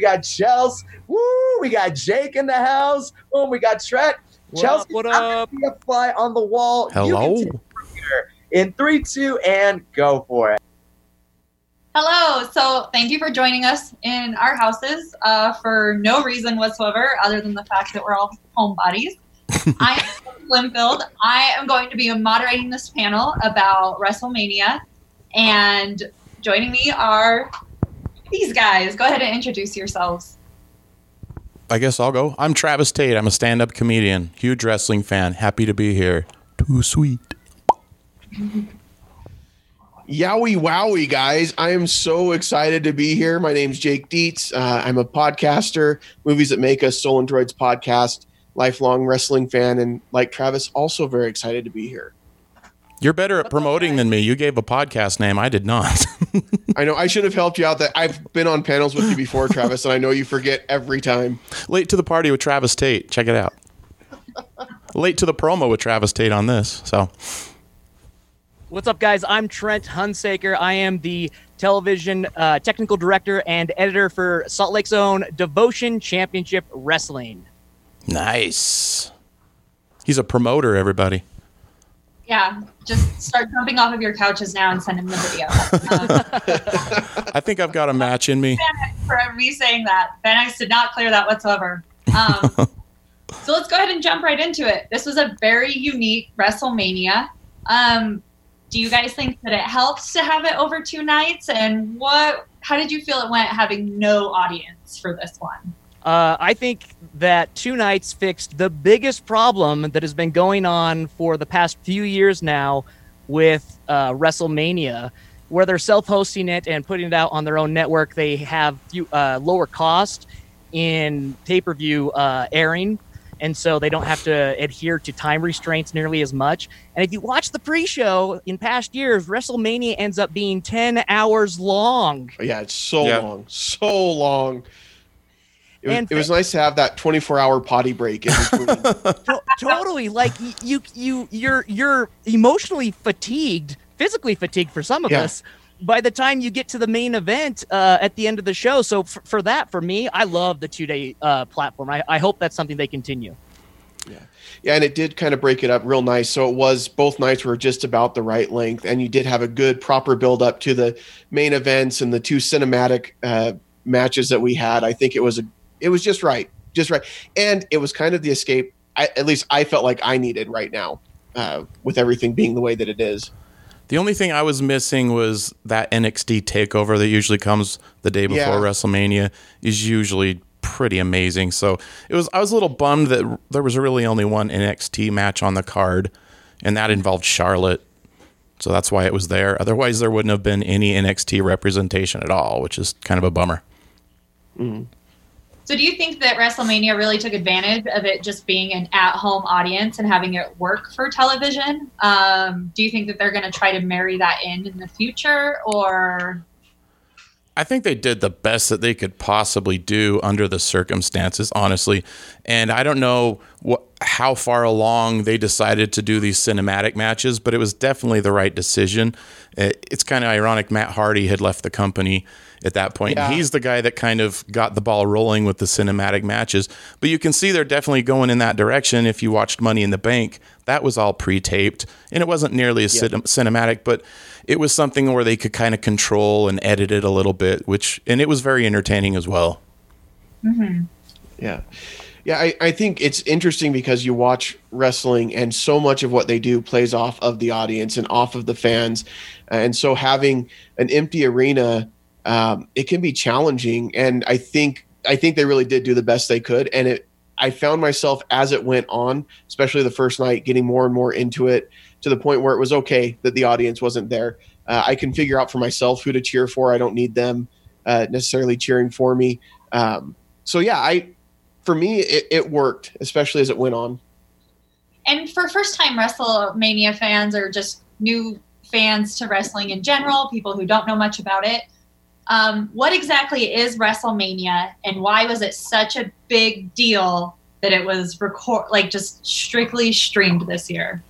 got Travis, we got Chelsea. Woo! We got Jake in the house. Boom, we got Trent. What Chelsea, up, what up? be a fly on the wall. You can Hello. take it from here in three, two, and go for it. Hello. So thank you for joining us in our houses uh, for no reason whatsoever, other than the fact that we're all homebodies. I am Slimfield. I am going to be moderating this panel about WrestleMania, and joining me are these guys. Go ahead and introduce yourselves. I guess I'll go. I'm Travis Tate. I'm a stand up comedian, huge wrestling fan. Happy to be here. Too sweet. Yowie wowie, guys. I am so excited to be here. My name's Jake Dietz. Uh, I'm a podcaster, Movies That Make Us, Stolen Droids podcast, lifelong wrestling fan, and like Travis, also very excited to be here. You're better at promoting than me. You gave a podcast name. I did not. I know I should have helped you out. That I've been on panels with you before, Travis, and I know you forget every time. Late to the party with Travis Tate. Check it out. Late to the promo with Travis Tate on this. So What's up, guys? I'm Trent Hunsaker. I am the television uh, technical director and editor for Salt Lake's own Devotion Championship Wrestling. nice. He's a promoter, everybody. Yeah, just start jumping off of your couches now and send him the video. Um, I think I've got a match in me. for me saying that. Van X did not clear that whatsoever. Um, so let's go ahead and jump right into it. This was a very unique WrestleMania. Um, do you guys think that it helps to have it over two nights? And what? How did you feel it went having no audience for this one? Uh, I think that two nights fixed the biggest problem that has been going on for the past few years now with uh, WrestleMania, where they're self-hosting it and putting it out on their own network. They have few, uh, lower cost in pay-per-view uh, airing, and so they don't have to adhere to time restraints nearly as much. And if you watch the pre-show in past years, WrestleMania ends up being ten hours long. Yeah, it's so Yeah. long, so long. It was, it was nice to have that 24 hour potty break in between. To- totally like you you you're you're emotionally fatigued physically fatigued for some of Yeah. us by the time you get to the main event uh, at the end of the show so f- for that for me i love the two day uh, platform I-, I hope that's something they continue yeah Yeah, and it did kind of break it up real nice. So it was both nights were just about the right length, and you did have a good proper build up to the main events and the two cinematic uh, matches that we had. I think it was a it was just right, just right, and it was kind of the escape. I, at least I felt like I needed right now, uh, with everything being the way that it is. The only thing I was missing was that NXT takeover that usually comes the day before Yeah. WrestleMania is usually pretty amazing. So it was I was a little bummed that there was really only one NXT match on the card and that involved Charlotte. So that's why it was there. Otherwise there wouldn't have been any NXT representation at all, which is kind of a bummer. So do you think that WrestleMania really took advantage of it just being an at-home audience and having it work for television? Um, do you think that they're going to try to marry that in in the future, or I think they did the best that they could possibly do under the circumstances, honestly. And I don't know how far along they decided to do these cinematic matches, but it was definitely the right decision. It, it's kind of ironic. Matt Hardy had left the company at that point. Yeah. He's the guy that kind of got the ball rolling with the cinematic matches. But you can see they're definitely going in that direction. If you watched Money in the Bank, that was all pre-taped, and it wasn't nearly as cin- cinematic, but it was something where they could kind of control and edit it a little bit, which and it was very entertaining as well. Mm-hmm. Yeah. Yeah, I, I think it's interesting because you watch wrestling and so much of what they do plays off of the audience and off of the fans. And so having an empty arena, um, it can be challenging. And I think I think they really did do the best they could. And it I found myself as it went on, especially the first night, getting more and more into it to the point where it was okay that the audience wasn't there. Uh, I can figure out for myself who to cheer for. I don't need them uh, necessarily cheering for me. Um, so yeah, I for me it, it worked, especially as it went on. and for first-time WrestleMania fans or just new fans to wrestling in general, people who don't know much about it, um, what exactly is WrestleMania, and why was it such a big deal that it was record like just strictly streamed this year?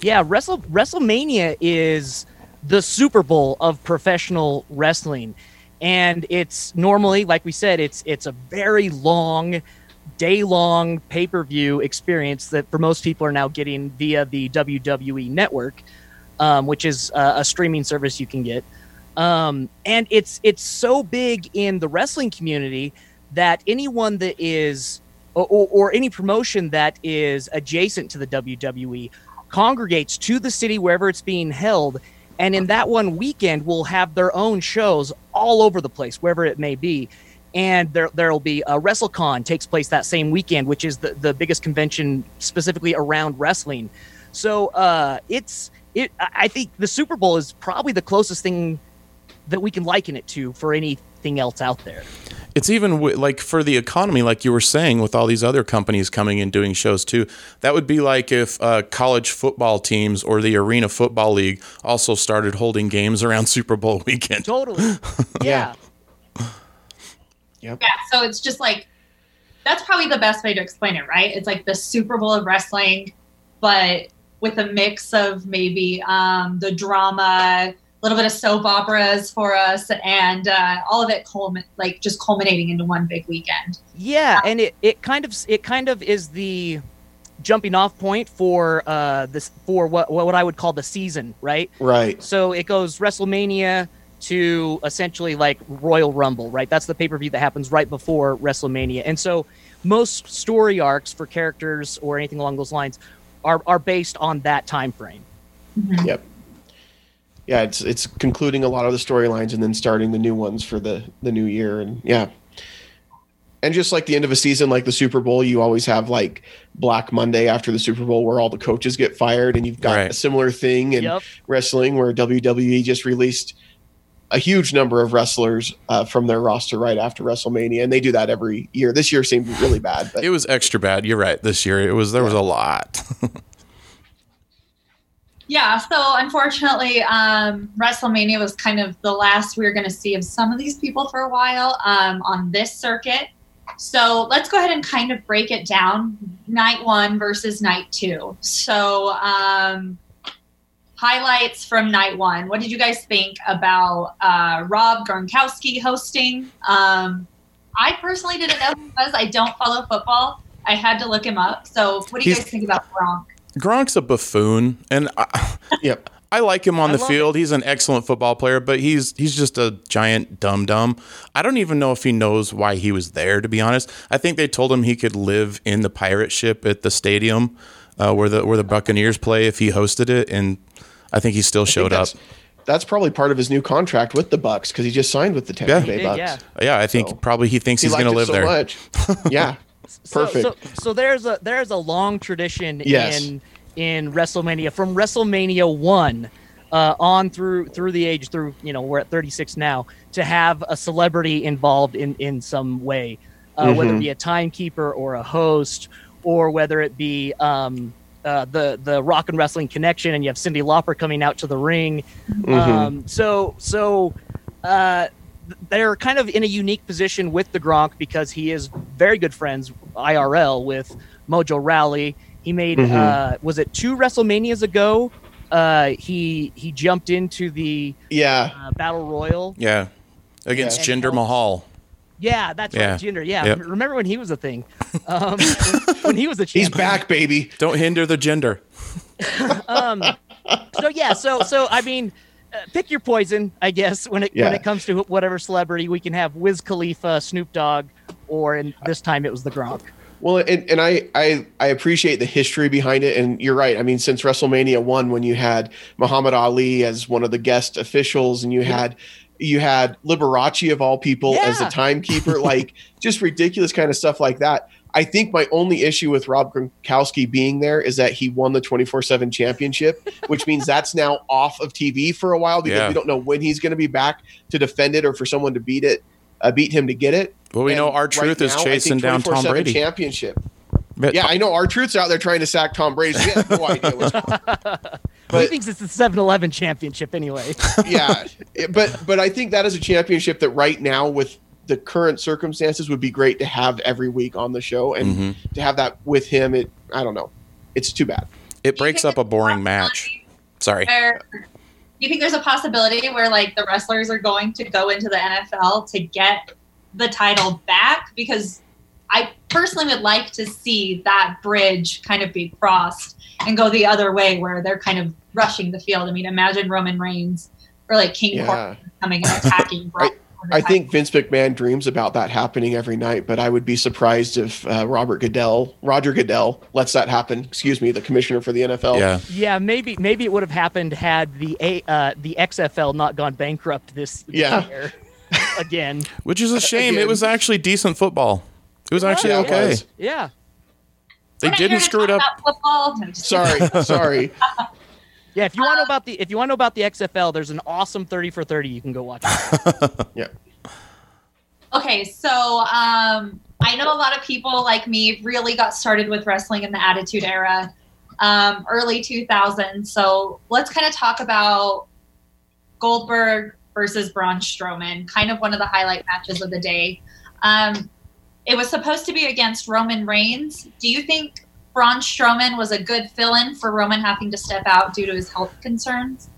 Yeah, Wrestle WrestleMania is the Super Bowl of professional wrestling. and it's normally, like we said, it's it's a very long, day long pay per view experience that for most people are now getting via the WWE Network, um, which is uh, a streaming service you can get. Um, and it's it's so big in the wrestling community that anyone that is or, or, any promotion that is adjacent to the WWE congregates to the city wherever it's being held. And in that one weekend will have their own shows all over the place wherever it may be. And there there'll be a WrestleCon takes place that same weekend which is the, the biggest convention specifically around wrestling. So uh, it's it I think the Super Bowl is probably the closest thing that we can liken it to for anything else out there it's even w- like for the economy, like you were saying, with all these other companies coming and doing shows too. That would be like if uh, college football teams or the Arena Football League also started holding games around Super Bowl weekend. Totally. yeah. Yep. Yeah. So it's just like that's probably the best way to explain it, right? It's like the Super Bowl of wrestling, but with a mix of maybe um, the drama, little bit of soap operas for us, and uh, all of it culmin- like just culminating into one big weekend. Yeah, and it, it kind of it kind of is the jumping off point for uh this for what what I would call the season, right? Right. So it goes WrestleMania to essentially like Royal Rumble, right? That's the pay per view that happens right before WrestleMania, and so most story arcs for characters or anything along those lines are are based on that time frame. Mm-hmm. Yep yeah, it's it's concluding a lot of the storylines and then starting the new ones for the the new year and yeah. And just like the end of a season, like the Super Bowl, you always have like Black Monday after the Super Bowl where all the coaches get fired, and you've got right. a similar thing in yep. wrestling where WWE just released a huge number of wrestlers uh, from their roster right after WrestleMania, and they do that every year. This year seemed really bad. But. It was extra bad. You're right. This year it was there yeah. was a lot. yeah, so unfortunately, um, WrestleMania was kind of the last we were going to see of some of these people for a while um, on this circuit. So let's go ahead and kind of break it down night one versus night two. So, um, highlights from night one. What did you guys think about uh, Rob Gronkowski hosting? Um, I personally didn't know who he was. I don't follow football. I had to look him up. So, what do you He's, guys think about Gronk? Gronk's a buffoon, and I, yep. I like him on I the field. It. He's an excellent football player, but he's he's just a giant dum dum. I don't even know if he knows why he was there. To be honest, I think they told him he could live in the pirate ship at the stadium uh, where the where the Buccaneers play if he hosted it, and I think he still showed up. That's probably part of his new contract with the Bucks because he just signed with the Tampa yeah. Bay Bucks. Yeah, yeah. I think so, probably he thinks he he's going to live so there. Much. yeah, perfect. So, so, so, there's a there's a long tradition yes. in in WrestleMania from WrestleMania one uh, on through through the age through you know we're at 36 now to have a celebrity involved in in some way, uh, mm-hmm. whether it be a timekeeper or a host or whether it be um, uh, the the Rock and Wrestling Connection and you have Cyndi Lauper coming out to the ring. Mm-hmm. Um, so so. Uh, they're kind of in a unique position with the Gronk because he is very good friends IRL with Mojo Rawley. he made mm-hmm. uh, was it two WrestleManias ago? Uh, he he jumped into the yeah uh, battle royal. Yeah, against yeah. Jinder Mahal. Yeah, that's yeah. right, Jinder. Yeah, yep. remember when he was a thing? Um, when he was a champion. He's back, baby. Don't hinder the gender. um, so yeah, so so I mean, Uh, pick your poison, I guess. When it yeah. when it comes to whatever celebrity, we can have Wiz Khalifa, Snoop Dogg, or in this time it was the Gronk. Well, and, and I, I I appreciate the history behind it, and you're right. I mean, since WrestleMania one, when you had Muhammad Ali as one of the guest officials, and you yeah. had you had Liberace of all people yeah. as a timekeeper, like just ridiculous kind of stuff like that. I think my only issue with Rob Gronkowski being there is that he won the 24 7 championship, which means that's now off of TV for a while because yeah. we don't know when he's going to be back to defend it or for someone to beat it, uh, beat him to get it. Well, we and know R-Truth right is now, chasing down Tom Brady. Championship. But, yeah, I know R-Truth's out there trying to sack Tom Brady. So have no idea what's going on. But, he thinks it's the 7-Eleven championship anyway. yeah, but but I think that is a championship that right now with the current circumstances would be great to have every week on the show and mm-hmm. to have that with him. It I don't know, it's too bad. It breaks up a boring match. Sorry. Do you think there's a possibility where like the wrestlers are going to go into the NFL to get the title back? Because I personally would like to see that bridge kind of be crossed and go the other way where they're kind of rushing the field. I mean, imagine Roman Reigns or like King Yeah. Corbin coming and attacking. Brock for the I think Vince McMahon dreams about that happening every night, but I would be surprised if uh, Robert Goodell, Roger Goodell, lets that happen. Excuse me, the commissioner for the NFL. Yeah. Yeah, maybe maybe it would have happened had the a uh, the XFL not gone bankrupt this Yeah. year again. Which is a shame. It was actually decent football. It was actually Yeah, okay. was. Yeah. They We're not here didn't screw it up. about Football. No, just Sorry, sorry. Yeah, if you want to know about the if you want to know about the XFL, there's an awesome 30 for 30 you can go watch. Yeah. Okay, so um, I know a lot of people like me really got started with wrestling in the Attitude Era, um, early 2000s. So let's kind of talk about Goldberg versus Braun Strowman, kind of one of the highlight matches of the day. Um, it was supposed to be against Roman Reigns. Do you think Braun Strowman was a good fill-in for Roman having to step out due to his health concerns?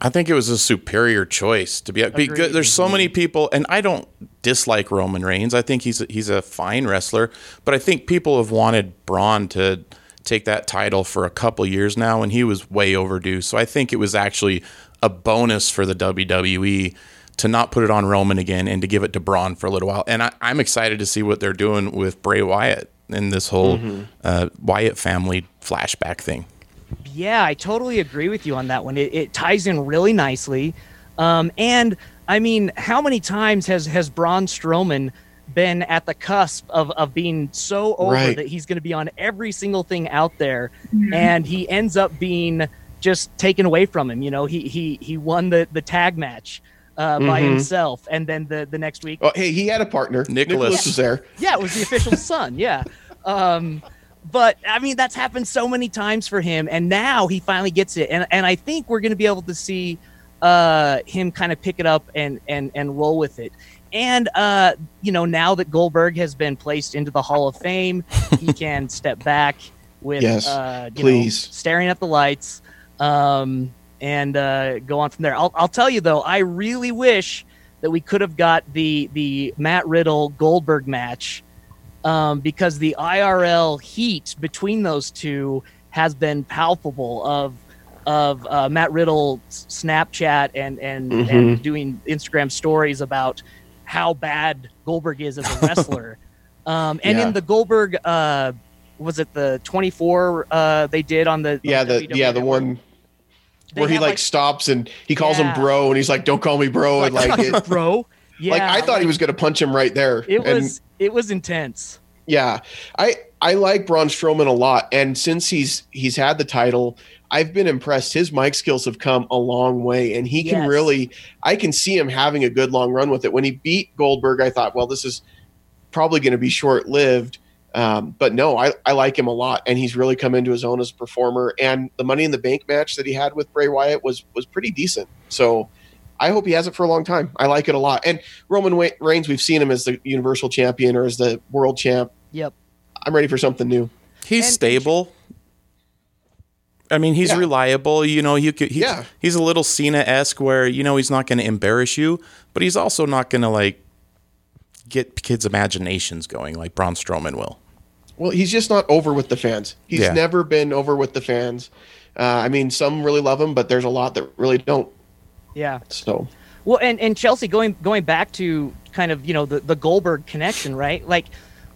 I think it was a superior choice to be. because Agreed. There's so many people, and I don't dislike Roman Reigns. I think he's a, he's a fine wrestler, but I think people have wanted Braun to take that title for a couple years now, and he was way overdue. So I think it was actually a bonus for the WWE to not put it on Roman again and to give it to Braun for a little while. And I, I'm excited to see what they're doing with Bray Wyatt and this whole uh, Wyatt family flashback thing. Yeah, I totally agree with you on that one. It, it ties in really nicely. Um, and I mean, how many times has has Braun Strowman been at the cusp of, of being so over Right. that he's going to be on every single thing out there, and he ends up being just taken away from him. You know, he he he won the the tag match uh, by Mhm. himself, and then the the next week Oh, hey, he had a partner. Nicholas. was there. yeah, it was the official son. Yeah. Um, but I mean, that's happened so many times for him, and now he finally gets it, and and I think we're going to be able to see uh, him kind of pick it up and and and roll with it. And uh, you know, now that Goldberg has been placed into the Hall of Fame, he can step back with Yes, uh, you please. know, staring at the lights, um, and uh, go on from there. I'll I'll tell you though, I really wish that we could have got the the Matt Riddle Goldberg match um, because the IRL heat between those two has been palpable. Of of uh, Matt Riddle Snapchat and and, Mhm. and doing Instagram stories about how bad Goldberg is as a wrestler. um, and Yeah. in the Goldberg, uh, was it the 24 uh, they did on the on Yeah, the WWE yeah the one where he had, like, stops and he calls Yeah. him bro and he's like, "Don't call me bro," and like it, bro. Yeah, like I thought he was gonna punch him right there. It And- was it was intense. Yeah, I I like Braun Strowman a lot, and since he's he's had the title, I've been impressed. His mic skills have come a long way, and he can Yes. really. I can see him having a good long run with it. When he beat Goldberg, I thought, well, this is probably going to be short lived. Um, but no, I, I like him a lot, and he's really come into his own as a performer. And the Money in the Bank match that he had with Bray Wyatt was was pretty decent. So I hope he has it for a long time. I like it a lot. And Roman Reigns, we've seen him as the Universal Champion or as the World Champ. Yep. I'm ready for something new. He's And- stable. I mean, he's Yeah. reliable. You know, you could. He's, Yeah. He's a little Cena esque, where you know he's not going to embarrass you, but he's also not going to like get kids' imaginations going like Braun Strowman will. Well, he's just not over with the fans. He's Yeah. never been over with the fans. Uh, I mean, some really love him, but there's a lot that really don't. Yeah. So Well, and, and Chelsea going going back to kind of you know the, the Goldberg connection, right? Like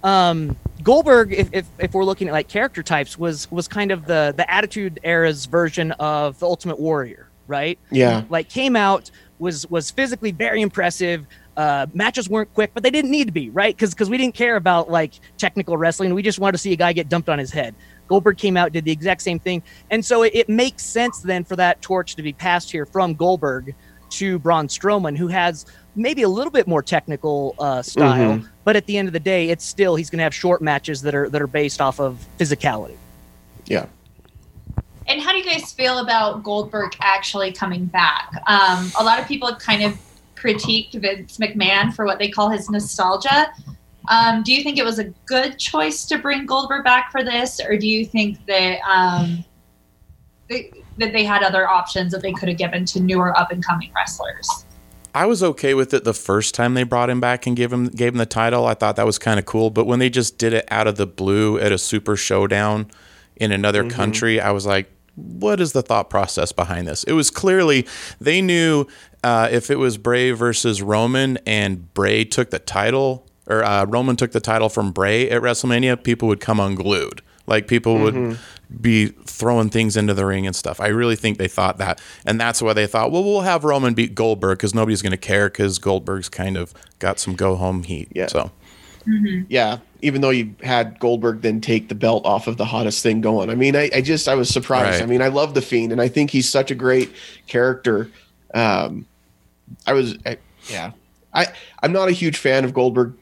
um, Goldberg, if, if, if we're looking at like character types, was was kind of the the Attitude Era's version of the Ultimate Warrior, right? yeah, Like came out was was physically very impressive. Uh, matches weren't quick, but they didn't need to be, right? Because we didn't care about like technical wrestling. We just wanted to see a guy get dumped on his head. Goldberg came out, did the exact same thing, and so it, it makes sense then for that torch to be passed here from Goldberg to Braun Strowman, who has maybe a little bit more technical uh, style, Mhm. but at the end of the day, it's still he's going to have short matches that are that are based off of physicality. yeah. And how do you guys feel about Goldberg actually coming back? Um, a lot of people have kind of critiqued Vince McMahon for what they call his nostalgia. Um, do you think it was a good choice to bring Goldberg back for this, or do you think that um, the, that they had other options that they could have given to newer up and coming wrestlers. I was okay with it the first time they brought him back and gave him gave him the title. I thought that was kind of cool. But when they just did it out of the blue at a super showdown in another Mm-hmm. country, I was like, what is the thought process behind this? It was clearly they knew uh, if it was Bray versus Roman and Bray took the title or uh, Roman took the title from Bray at WrestleMania, people would come unglued. Like people Mm-hmm. would be throwing things into the ring and stuff. I really think they thought that, and that's why they thought, well, we'll have Roman beat Goldberg because nobody's going to care because Goldberg's kind of got some go home heat. Yeah. So Yeah, even though you had Goldberg then take the belt off of the hottest thing going. I mean, I, I just I was surprised. Right. I mean, I love the Fiend, and I think he's such a great character. Um, I was, I, yeah, I I'm not a huge fan of Goldberg.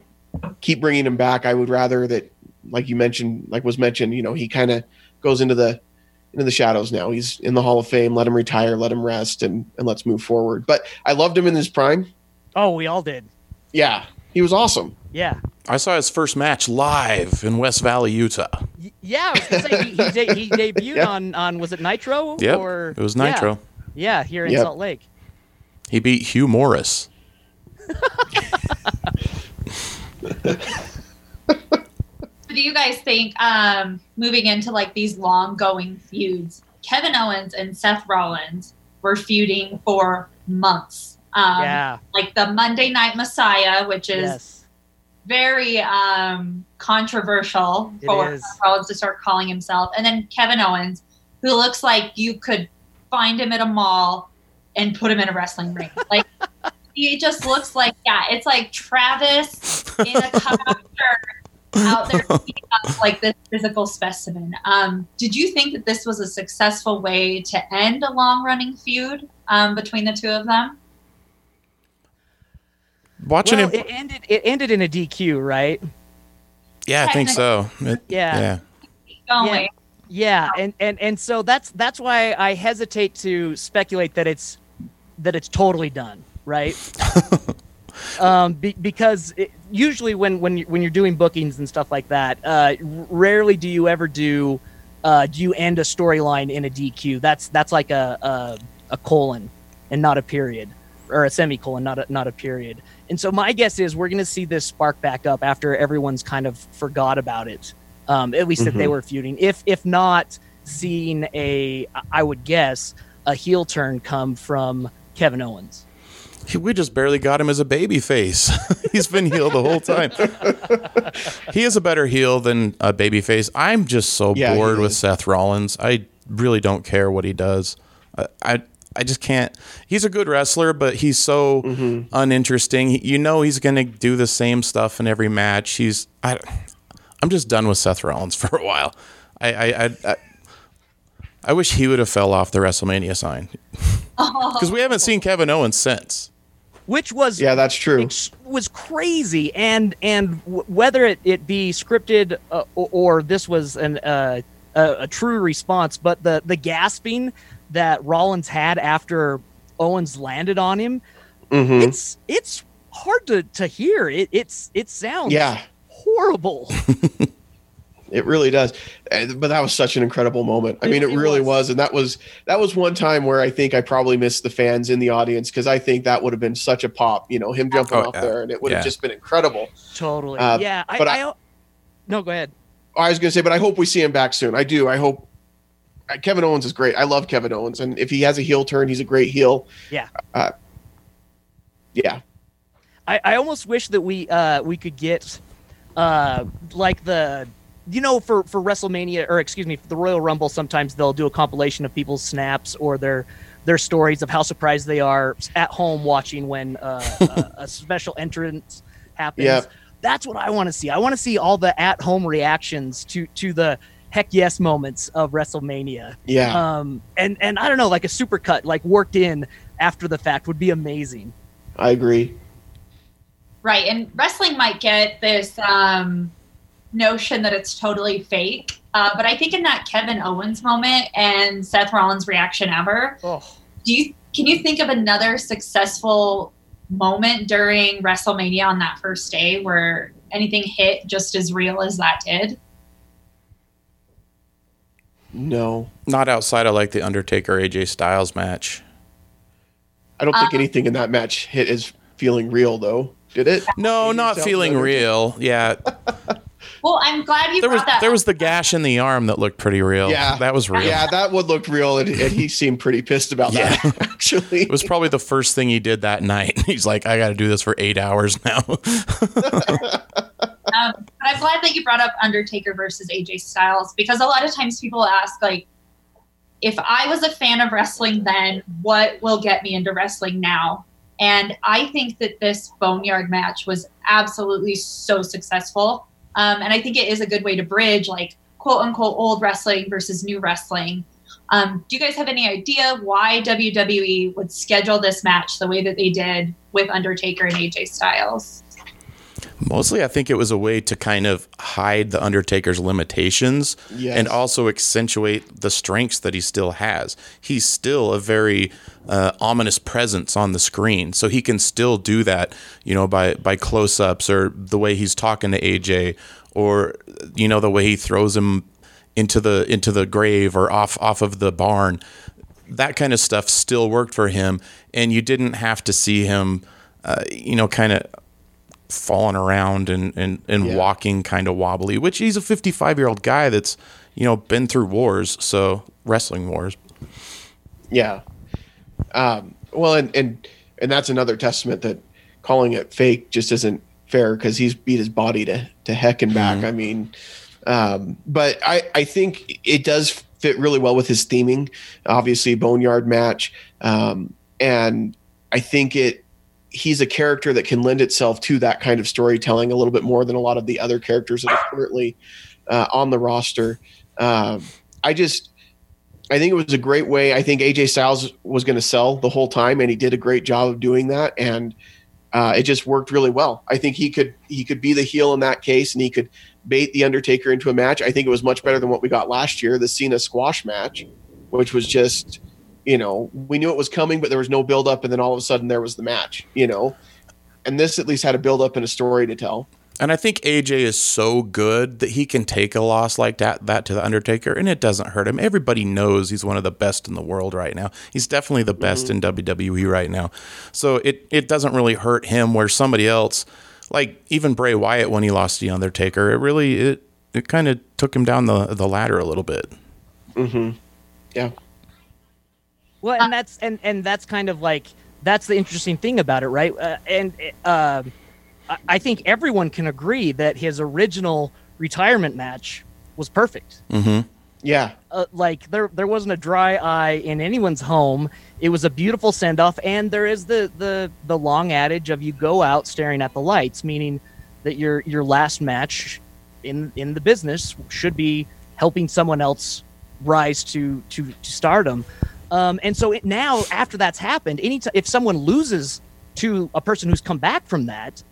Keep bringing him back. I would rather that, like you mentioned, like was mentioned, you know, he kind of goes into the into the shadows now. He's in the Hall of Fame. Let him retire. Let him rest, and and let's move forward. But I loved him in his prime. Oh, we all did. Yeah, he was awesome. Yeah. I saw his first match live in West Valley, Utah. Y- Yeah, I was gonna say he, he, de- he debuted Yeah. on on was it Nitro? Yep, Or it was yeah. Nitro. Yeah, here in Yep. Salt Lake. He beat Hugh Morrus. do you guys think um, moving into like these long going feuds kevin owens and seth rollins were feuding for months um, yeah. like the monday night messiah which is Yes. very um, controversial It for is. Seth rollins to start calling himself and then kevin owens who looks like you could find him at a mall and put him in a wrestling ring like he just looks like yeah it's like travis in a cutout shirt out there beating up like this physical specimen. Um, did you think that this was a successful way to end a long running feud um, between the two of them? Watching Well, him, it ended. It ended in a DQ, right? yeah, I think so. It- Yeah. yeah. Going. Yeah, and, and and so that's that's why I hesitate to speculate that it's that it's totally done, right? um, be, because it, usually when when you, when you're doing bookings and stuff like that, uh, rarely do you ever do uh, do you end a storyline in a DQ. That's that's like a, a a colon and not a period, or a semicolon, not a not a period. And so my guess is we're going to see this spark back up after everyone's kind of forgot about it. Um, at least that they Mhm. were feuding. If if not, seeing a I would guess a heel turn come from Kevin Owens. We just barely got him as a baby face. He's been heel the whole time. he is a better heel than a baby face. I'm just so Yeah, bored with. Seth Rollins. I really don't care what he does. I, I I just can't. He's a good wrestler, but he's so Mm-hmm. uninteresting. You know he's going to do the same stuff in every match. He's I I'm just done with Seth Rollins for a while. I I I, I, I wish he would have fell off the WrestleMania sign because we haven't seen Kevin Owens since. which was Yeah, that's true. ex- was crazy and and w- whether it, it be scripted uh, or, or this was an uh, a, a true response but the the gasping that Rollins had after Owens landed on him Mhm. it's it's hard to to hear it it's it sounds Yeah, horrible it really does. But that was such an incredible moment. I mean, it, it really was. was. and that was that was one time where I think I probably missed the fans in the audience because I think that would have been such a pop. You know, him jumping Oh, off yeah. there, and it would have just been incredible. totally Uh, yeah I, but I, I- no go ahead I was going to say, but I hope we see him back soon. I do. I hope. uh, Kevin Owens is great. I love Kevin Owens, and if he has a heel turn, he's a great heel. Yeah. Uh, yeah. I, I almost wish that we uh we could get uh like the you know for for WrestleMania or excuse me for the Royal Rumble sometimes they'll do a compilation of people's snaps or their their stories of how surprised they are at home watching when uh, a, a special entrance happens. Yep. That's what I want to see. I want to see all the at home reactions to to the heck yes moments of WrestleMania. Yeah. Um and and I don't know like a supercut like worked in after the fact would be amazing. I agree. Right. And wrestling might get this um, notion that it's totally fake. Uh, but I think in that Kevin Owens moment and Seth Rollins' reaction ever, Oh. do you can you think of another successful moment during WrestleMania on that first day where anything hit just as real as that did? No, Not outside of like the Undertaker AJ Styles match. I don't think Um, anything in that match hit as feeling real though. Did it? No, not feeling real. Yeah, Well, I'm glad you there was brought that. there was the gash in the arm that looked pretty real. Yeah. that was real. Yeah, that one looked real, and, and he seemed pretty pissed about that. Actually, It was probably the first thing he did that night. He's like, I got to do this for eight hours now. Um, but I'm glad that you brought up Undertaker versus AJ Styles because a lot of times people ask, like, if I was a fan of wrestling then, what will get me into wrestling now? And I think that this Boneyard match was absolutely so successful. Um, and I think it is a good way to bridge, like, quote unquote, old wrestling versus new wrestling. Um, do you guys have any idea why WWE would schedule this match the way that they did with Undertaker and AJ Styles? Mostly, I think it was a way to kind of hide the Undertaker's limitations Yes. and also accentuate the strengths that he still has. He's still a very uh, ominous presence on the screen, so he can still do that, you know, by by close ups or the way he's talking to AJ, or you know, the way he throws him into the into the grave or off off of the barn. That kind of stuff still worked for him, and you didn't have to see him, uh, you know, kind of falling around and and, and Yeah. walking kind of wobbly, which he's a 55 year old guy that's you know been through wars, so wrestling wars. Yeah. Um, well, and, and and that's another testament that calling it fake just isn't fair because he's beat his body to to heck and back. I mean, um, but I I think it does fit really well with his theming. Obviously, boneyard match, um, and I think it. He's a character that can lend itself to that kind of storytelling a little bit more than a lot of the other characters that are currently uh, on the roster. Um, I just I think it was a great way. I think AJ Styles was going to sell the whole time, and he did a great job of doing that. And uh, it just worked really well. I think he could he could be the heel in that case, and he could bait the Undertaker into a match. I think it was much better than what we got last year, the Cena squash match, which was just you know we knew it was coming, but there was no build up, and then all of a sudden there was the match. You know, and this at least had a build up and a story to tell. And I think AJ is so good that he can take a loss like that that to the Undertaker, and it doesn't hurt him. Everybody knows he's one of the best in the world right now. He's definitely the best in WWE right now. So it it doesn't really hurt him. Where somebody else, like even Bray Wyatt when he lost to the Undertaker, it really it it kind of took him down the the ladder a little bit. mhm Yeah, Well, and that's and and that's kind of like that's the interesting thing about it, right? Uh, and uh, I- I think everyone can agree that his original retirement match was perfect. yeah, Uh, like there there wasn't a dry eye in anyone's home. It was a beautiful send off, and there is the the the long adage of you go out staring at the lights, meaning that your your last match in in the business should be helping someone else rise to to, to stardom. Um, and so it, now, after that's happened, any if someone loses to a person who's come back from that,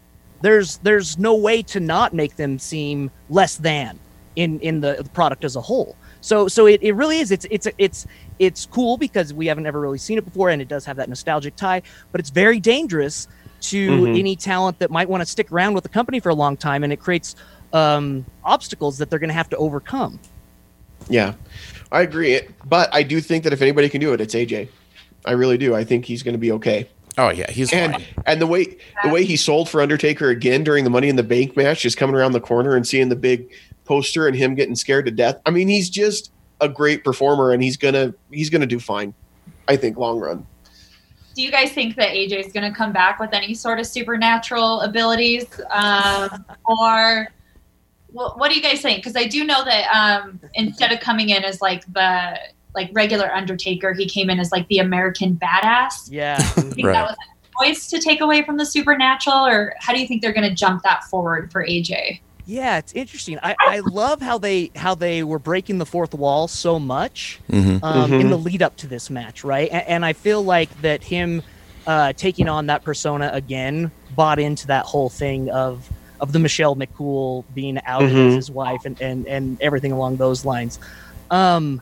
there's there's no way to not make them seem less than in in the, the product as a whole. So so it, it really is it's it's it's it's cool because we haven't ever really seen it before and it does have that nostalgic tie, but it's very dangerous to Mhm. any talent that might want to stick around with the company for a long time and it creates um, obstacles that they're going to have to overcome. Yeah, I agree. But I do think that if anybody can do it, it's AJ. I really do. I think he's going to be okay. Oh yeah, he's And fine. and the way the way he sold for Undertaker again during the Money in the Bank match, just coming around the corner and seeing the big poster and him getting scared to death. I mean, he's just a great performer, and he's gonna he's gonna do fine. I think long run. do you guys think that AJ is going to come back with any sort of supernatural abilities, um, or what, what do you guys think? Because I do know that um, instead of coming in as like the like regular Undertaker, he came in as like the American badass. Yeah. Do think Right. that was a choice to take away from the supernatural, or how do you think they're going to jump that forward for AJ? Yeah, it's interesting. I, I love how they how they were breaking the fourth wall so much Mhm. um, in Mhm. the lead up to this match, right? And, and I feel like that him uh, taking on that persona again bought into that whole thing of of the Michelle McCool being outed as Mhm. his wife and, and and everything along those lines. Um,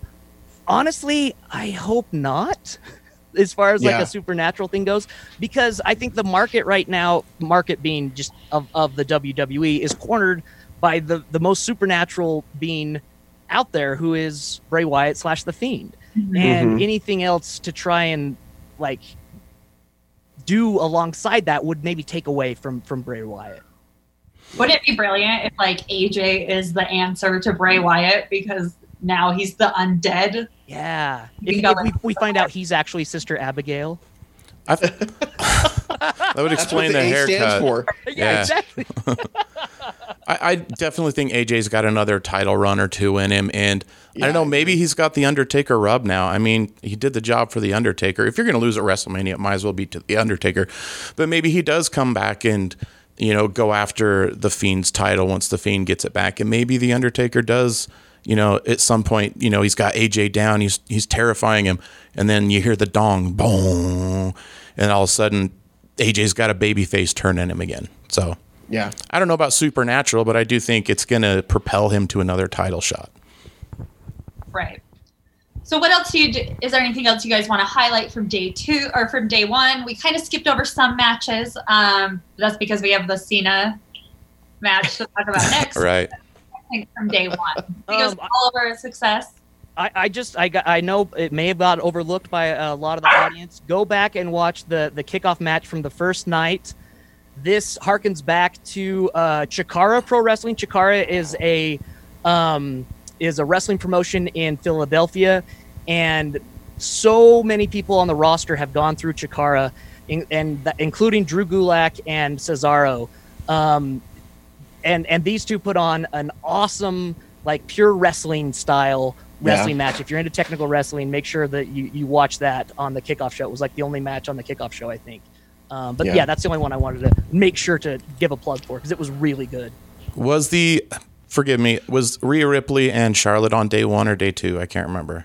honestly, I hope not. As far as like Yeah. a supernatural thing goes, because I think the market right now, market being just of, of the WWE, is cornered by the the most supernatural being out there, who is Bray Wyatt slash the Fiend, Mhm. and Mhm. anything else to try and like do alongside that would maybe take away from from Bray Wyatt. Wouldn't it be brilliant if like AJ is the answer to Bray mm-hmm. Wyatt because now he's the undead? Yeah, if, if we, we find out he's actually Sister Abigail. I th- that would That's what explain the the, A haircut. stands for. Yeah. exactly. I, I definitely think AJ's got another title run or two in him, and I don't know. Maybe he's got the Undertaker rub now. I mean, he did the job for the Undertaker. If you're going to lose at WrestleMania, it might as well be to the Undertaker. But maybe he does come back and you know go after the Fiend's title once the Fiend gets it back, and maybe the Undertaker does. You know, at some point, you know, he's got AJ down. He's he's terrifying him, and then you hear the dong, boom, and all of a sudden, AJ's got a baby face turn in him again. So Yeah. I don't know about supernatural, but I do think it's going to propel him to another title shot. Right. So what else do you do? Is there anything else you guys want to highlight from day two or from day one? We kind of skipped over some matches. Um, that's because we have the Cena match to talk about next. Right. I think from day one because Um, all of our success. I, I just I got I know it may have got overlooked by a lot of the audience. Go back and watch the the kickoff match from the first night. This harkens back to uh, Chikara Pro Wrestling. Chikara is a um, is a wrestling promotion in Philadelphia, and so many people on the roster have gone through Chikara, in, and th- including Drew Gulak and Cesaro. Um, and and these two put on an awesome like pure wrestling style wrestling match. If you're into technical wrestling, make sure that you you watch that on the kickoff show. It was like the only match on the kickoff show, I think. Um, but Yeah. yeah. that's the only one I wanted to make sure to give a plug for because it was really good. Was the, forgive me, was Rhea Ripley and Charlotte on day one or day two? I can't remember.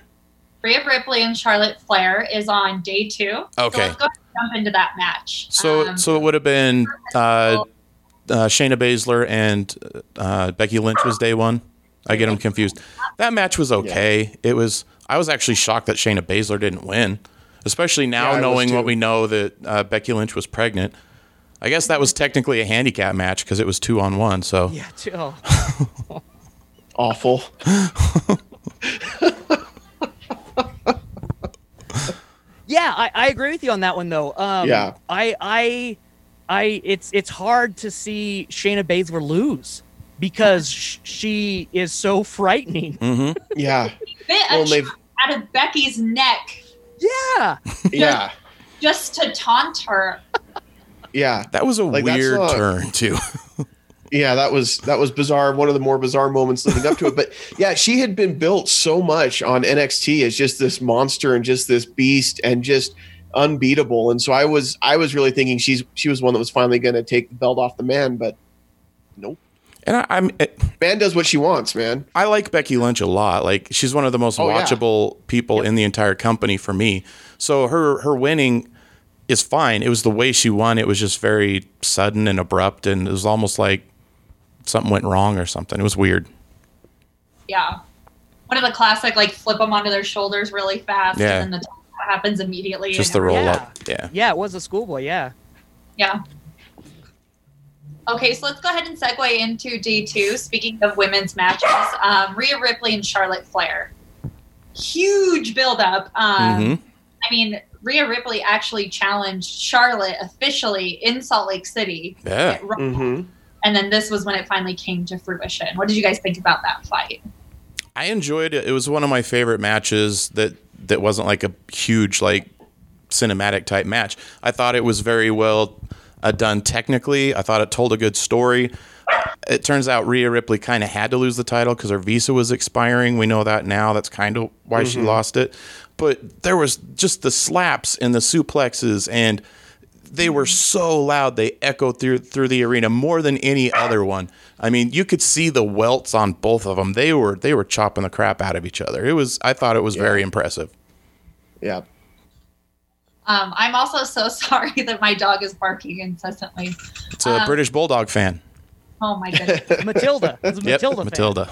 Rhea Ripley and Charlotte Flair is on day two. Okay. So let's go ahead and jump into that match. So, Um, so it would have been uh, uh, Shayna Baszler and uh, Becky Lynch was day one. I get them confused. That match was okay. It was. I was actually shocked that Shayna Baszler didn't win, especially now Yeah, knowing what we know that uh, Becky Lynch was pregnant. I guess that was technically a handicap match because it was two on one. So Yeah, two. Oh. Awful. Yeah, I, I agree with you on that one though. Um, Yeah. I I I it's it's hard to see Shayna Baszler lose because sh- she is so frightening. hmm Yeah. bit Well, a they've- out of Becky's neck Yeah. Yeah. just to taunt her. Yeah. that was a Like, weird not- turn too. Yeah, that was that was bizarre. One of the more bizarre moments leading up to it. But yeah, she had been built so much on NXT as just this monster and just this beast and just unbeatable. And so I was I was really thinking she's she was one that was finally going to take the belt off the man. But nope, and I, I'm. It, man does what she wants, man. I like Becky Lynch a lot. Like she's one of the most Oh, yeah. watchable people in the entire company for me. So her her winning is fine. It was the way she won. It was just very sudden and abrupt, and it was almost like something went wrong or something. It was weird. Yeah. One of the classic, like flip them onto their shoulders really fast, Yeah. and then the taunt happens immediately. Just the roll Yeah. up. Yeah. Yeah, it was a schoolboy. Yeah. Yeah. Okay, so let's go ahead and segue into day two. Speaking of women's matches, um, Rhea Ripley and Charlotte Flair. Huge buildup. Um, hmm I mean, Rhea Ripley actually challenged Charlotte officially in Salt Lake City. Yeah. at Mm-hmm. And then this was when it finally came to fruition. What did you guys think about that fight? I enjoyed it. It was one of my favorite matches that that wasn't like a huge like cinematic type match. I thought it was very well uh, done technically. I thought it told a good story. It turns out Rhea Ripley kind of had to lose the title because her visa was expiring. We know that now. That's kind of why she lost it. But there was just the slaps and the suplexes, and they were so loud they echoed through through the arena more than any other one. I mean, you could see the welts on both of them. They were they were chopping the crap out of each other. It was I thought it was very impressive. Yeah. Um, I'm also so sorry that my dog is barking incessantly. It's a Um, British Bulldog fan. Oh my goodness. Matilda. It's a Yep, Matilda. fan. Matilda.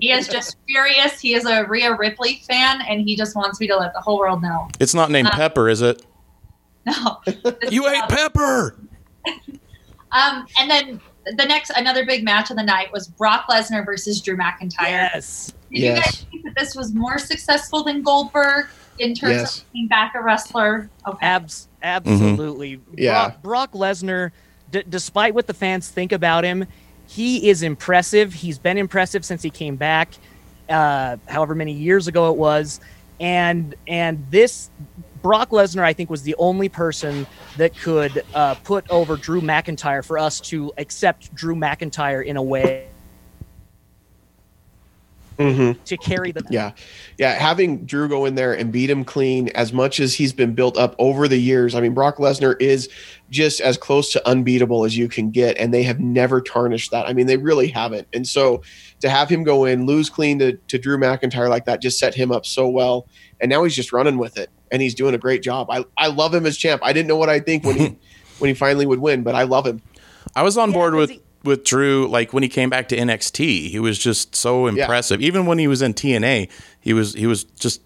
he is just furious. He is a Rhea Ripley fan, and he just wants me to let the whole world know. It's not named Uh, Pepper, is it? No. You ate Pepper. Um, and then the next another big match of the night was Brock Lesnar versus Drew McIntyre. Yes. Did you guys think that this was more successful than Goldberg in terms Yes. of bringing back a wrestler? Okay. Abs- absolutely. Yeah. Brock, Brock Lesnar, d- despite what the fans think about him, he is impressive. He's been impressive since he came back, uh, however many years ago it was, and and this Brock Lesnar, I think, was the only person that could uh, put over Drew McIntyre for us to accept Drew McIntyre in a way Mm-hmm. to carry the Yeah. Yeah. Having Drew go in there and beat him clean as much as he's been built up over the years. I mean, Brock Lesnar is just as close to unbeatable as you can get, and they have never tarnished that. I mean, they really haven't. And so to have him go in, lose clean to, to Drew McIntyre like that just set him up so well. And now he's just running with it and he's doing a great job. I, I love him as champ. I didn't know what I'd think when he when he finally would win, but I love him. I was on Yeah, board 'cause with he- with Drew like when he came back to NXT. He was just so impressive. Even when he was in TNA, he was he was just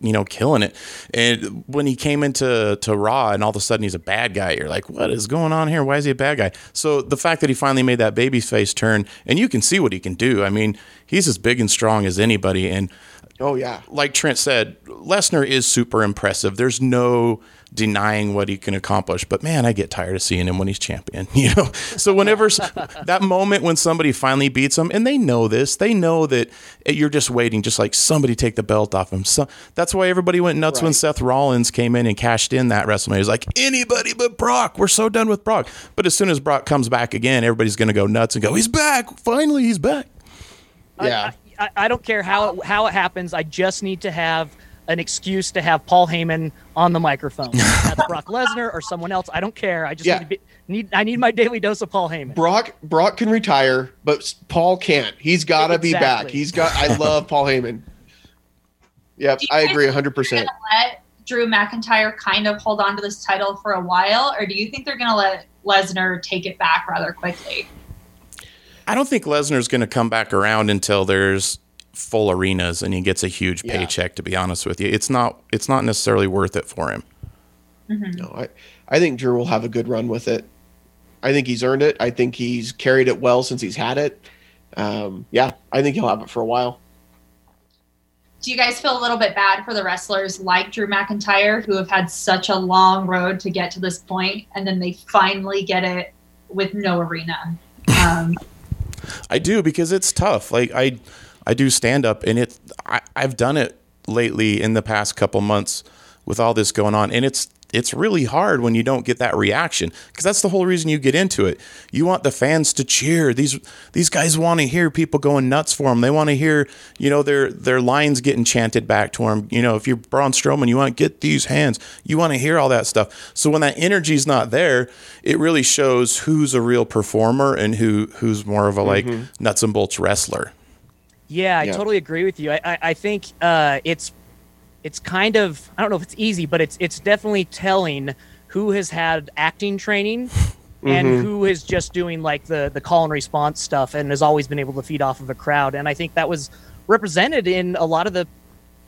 you know killing it. And when he came into to Raw and all of a sudden he's a bad guy, you're like, what is going on here? Why is he a bad guy? So the fact that he finally made that baby face turn and you can see what he can do. I mean, he's as big and strong as anybody and Oh yeah. like Trent said, Lesnar is super impressive. There's no denying what he can accomplish. But man, I get tired of seeing him when he's champion. You know, so whenever that moment when somebody finally beats him, and they know this, they know that eh, you're just waiting, just like somebody take the belt off him. So that's why everybody went nuts when Seth Rollins came in and cashed in that WrestleMania. He's like anybody but Brock. We're so done with Brock. But as soon as Brock comes back again, everybody's going to go nuts and go, he's back. Finally, he's back. Yeah. I, I don't care how it, how it happens. I just need to have an excuse to have Paul Heyman on the microphone. That's Brock Lesnar or someone else. I don't care. I just Yeah. need, to be, need I need my daily dose of Paul Heyman. Brock Brock can retire, but Paul can't. He's got to be back. He's got. I love Paul Heyman. Yep, I agree think 100. they're percent gonna Let Drew McIntyre kind of hold on to this title for a while, or do you think they're going to let Lesnar take it back rather quickly? I don't think Lesnar's going to come back around until there's full arenas and he gets a huge Yeah. paycheck. To be honest with you, it's not it's not necessarily worth it for him. No, I I think Drew will have a good run with it. I think he's earned it. I think he's carried it well since he's had it. Um, yeah, I think he'll have it for a while. Do you guys feel a little bit bad for the wrestlers like Drew McIntyre who have had such a long road to get to this point, and then they finally get it with no arena? Um, I do because it's tough. Like I I do stand up and it I, I've done it lately in the past couple months with all this going on and it's it's really hard when you don't get that reaction because that's the whole reason you get into it. You want the fans to cheer. These these guys want to hear people going nuts for them. They want to hear, you know, their their lines getting chanted back to them. You know, if you're Braun Strowman, you want to get these hands. You want to hear all that stuff. So when that energy's not there, it really shows who's a real performer and who who's more of a like nuts and bolts wrestler. Yeah, I Yeah. totally agree with you. I, I, I think uh, it's it's kind of I don't know if it's easy, but it's it's definitely telling who has had acting training and who is just doing like the the call and response stuff and has always been able to feed off of a crowd. And I think that was represented in a lot of the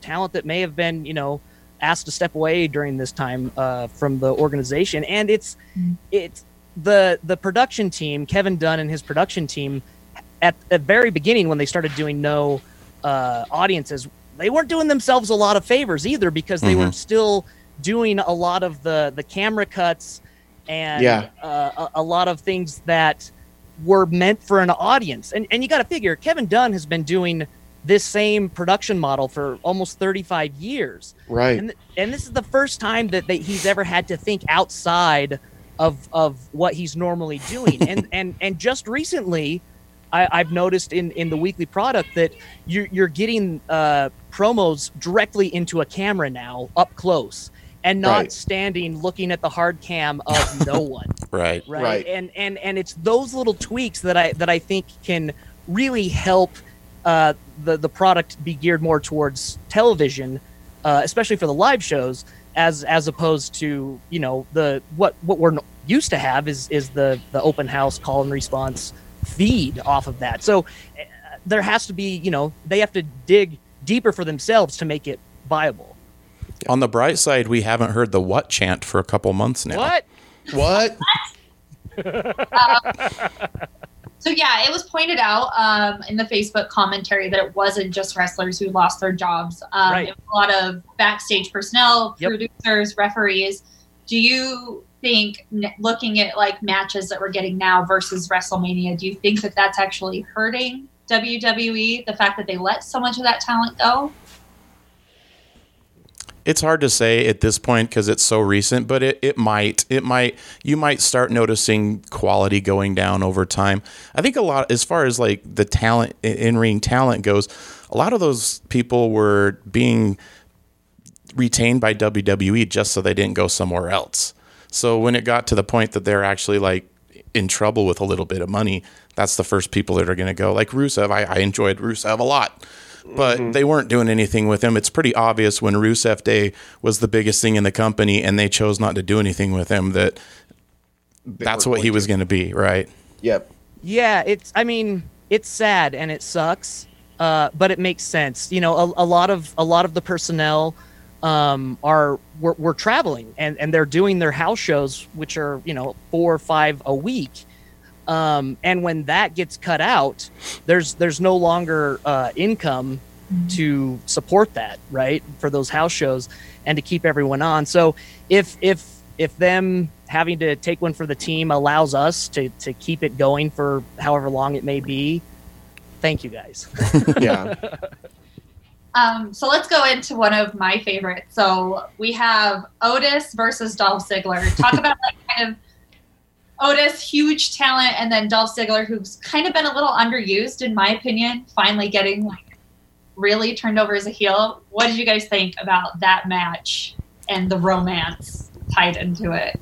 talent that may have been you know asked to step away during this time uh, from the organization. And it's it's the the production team, Kevin Dunn and his production team at the very beginning when they started doing no uh, audiences, they weren't doing themselves a lot of favors either because they were still doing a lot of the the camera cuts and Yeah. uh, a, a lot of things that were meant for an audience. And and you got to figure Kevin Dunn has been doing this same production model for almost 35 years. Right. And, th- and this is the first time that, that he's ever had to think outside of of what he's normally doing. and and and just recently, I, I've noticed in in the weekly product that you're you're getting uh, promos directly into a camera now, up close, and not Right. standing looking at the hard cam of no one Right. right? Right. And and and it's those little tweaks that I that I think can really help uh, the the product be geared more towards television, uh, especially for the live shows, as as opposed to you know the what what we're used to have is is the the open house call and response feed off of that. So uh, there has to be you know they have to dig deeper for themselves to make it viable. On the bright side, we haven't heard the what chant for a couple months now. What? What? So yeah, it was pointed out um, in the Facebook commentary that it wasn't just wrestlers who lost their jobs. Um, Right. A lot of backstage personnel, Yep. producers, referees. Do you think, looking at like matches that we're getting now versus WrestleMania, do you think that that's actually hurting WWE? The fact that they let so much of that talent go. It's hard to say at this point because it's so recent, but it, it might. It might. You might start noticing quality going down over time. I think a lot, as far as like the talent, in ring talent goes, a lot of those people were being retained by WWE just so they didn't go somewhere else. So when it got to the point that they're actually like in trouble with a little bit of money, that's the first people that are going to go. Like Rusev, I, I enjoyed Rusev a lot, but they weren't doing anything with him. It's pretty obvious when Rusev Day was the biggest thing in the company and they chose not to do anything with him that that's what he was going to be, right? Yep. Yeah, it's. I mean, it's sad and it sucks, uh, but it makes sense. You know, a, a lot of a lot of the personnel um, are we're, we're traveling and and they're doing their house shows, which are you know four or five a week. Um, and when that gets cut out, there's there's no longer uh, income to support that, right? For those house shows and to keep everyone on. So if if if them having to take one for the team allows us to to keep it going for however long it may be, thank you guys. Yeah. Um, so let's go into one of my favorites. So we have Otis versus Dolph Ziggler. Talk about like kind of Otis, huge talent, and then Dolph Ziggler, who's kind of been a little underused in my opinion. Finally getting like really turned over as a heel. What did you guys think about that match and the romance tied into it?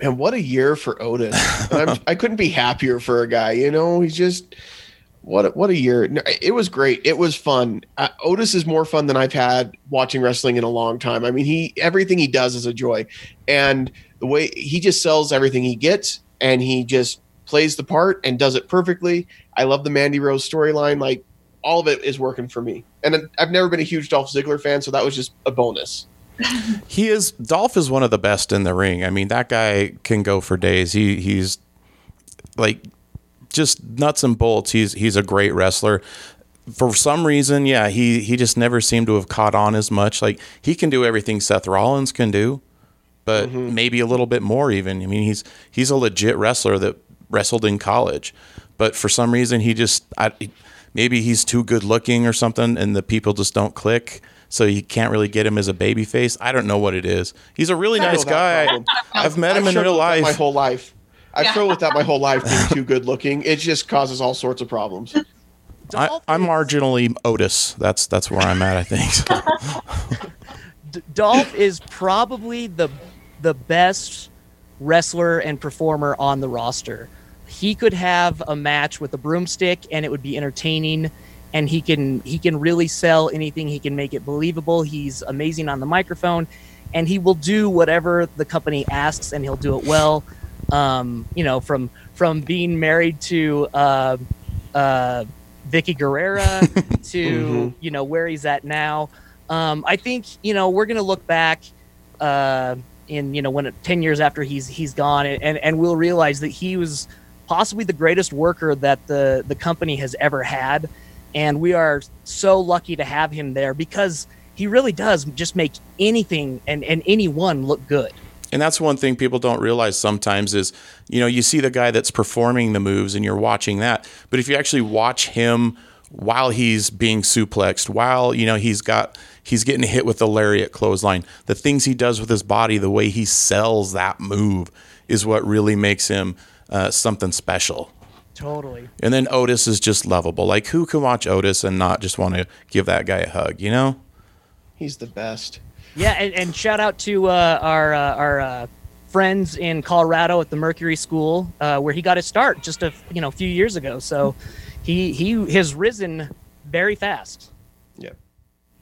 And what a year for Otis. I'm, I couldn't be happier for a guy. You know, he's just what a, what a year. No, It was great. It was fun. Uh, Otis is more fun than I've had watching wrestling in a long time. I mean, he everything he does is a joy, and the way he just sells everything he gets, and he just plays the part and does it perfectly. I love the Mandy Rose storyline. Like all of it is working for me. And I've never been a huge Dolph Ziggler fan, so that was just a bonus. He is Dolph is one of the best in the ring. I mean, that guy can go for days. He he's like just nuts and bolts. He's he's a great wrestler. For some reason, yeah, he he just never seemed to have caught on as much. Like he can do everything Seth Rollins can do, but mm-hmm. maybe a little bit more even. I mean, he's he's a legit wrestler that wrestled in college, but for some reason he just I, maybe he's too good looking or something, and the people just don't click. So you can't really get him as a baby face. I don't know what it is. He's a really I nice guy. problem. I've met him I've in real struggled with that life. My whole life. I've Yeah. struggled with that my whole life being too good looking. It just causes all sorts of problems. I, I'm marginally Otis. That's that's where I'm at. I think. D- Dolph is probably the the best wrestler and performer on the roster. He could have a match with a broomstick and it would be entertaining and he can he can really sell anything. He can make it believable. He's amazing on the microphone and he will do whatever the company asks and he'll do it well. Um, you know, from from being married to uh, uh, Vickie Guerrero to Mhm. you know where he's at now. Um, I think you know we're gonna look back uh, in you know when ten years after he's he's gone, and and we'll realize that he was possibly the greatest worker that the the company has ever had, and we are so lucky to have him there because he really does just make anything and and anyone look good. And that's one thing people don't realize sometimes is, you know, you see the guy that's performing the moves and you're watching that. But if you actually watch him while he's being suplexed, while, you know, he's got he's getting hit with the lariat clothesline, the things he does with his body, the way he sells that move is what really makes him uh, something special. Totally. And then Otis is just lovable. Like who can watch Otis and not just want to give that guy a hug, you know? He's the best. Yeah, and, and shout out to uh, our uh, our uh, friends in Colorado at the Mercury School, uh, where he got his start just a you know few years ago. So he he has risen very fast. Yeah.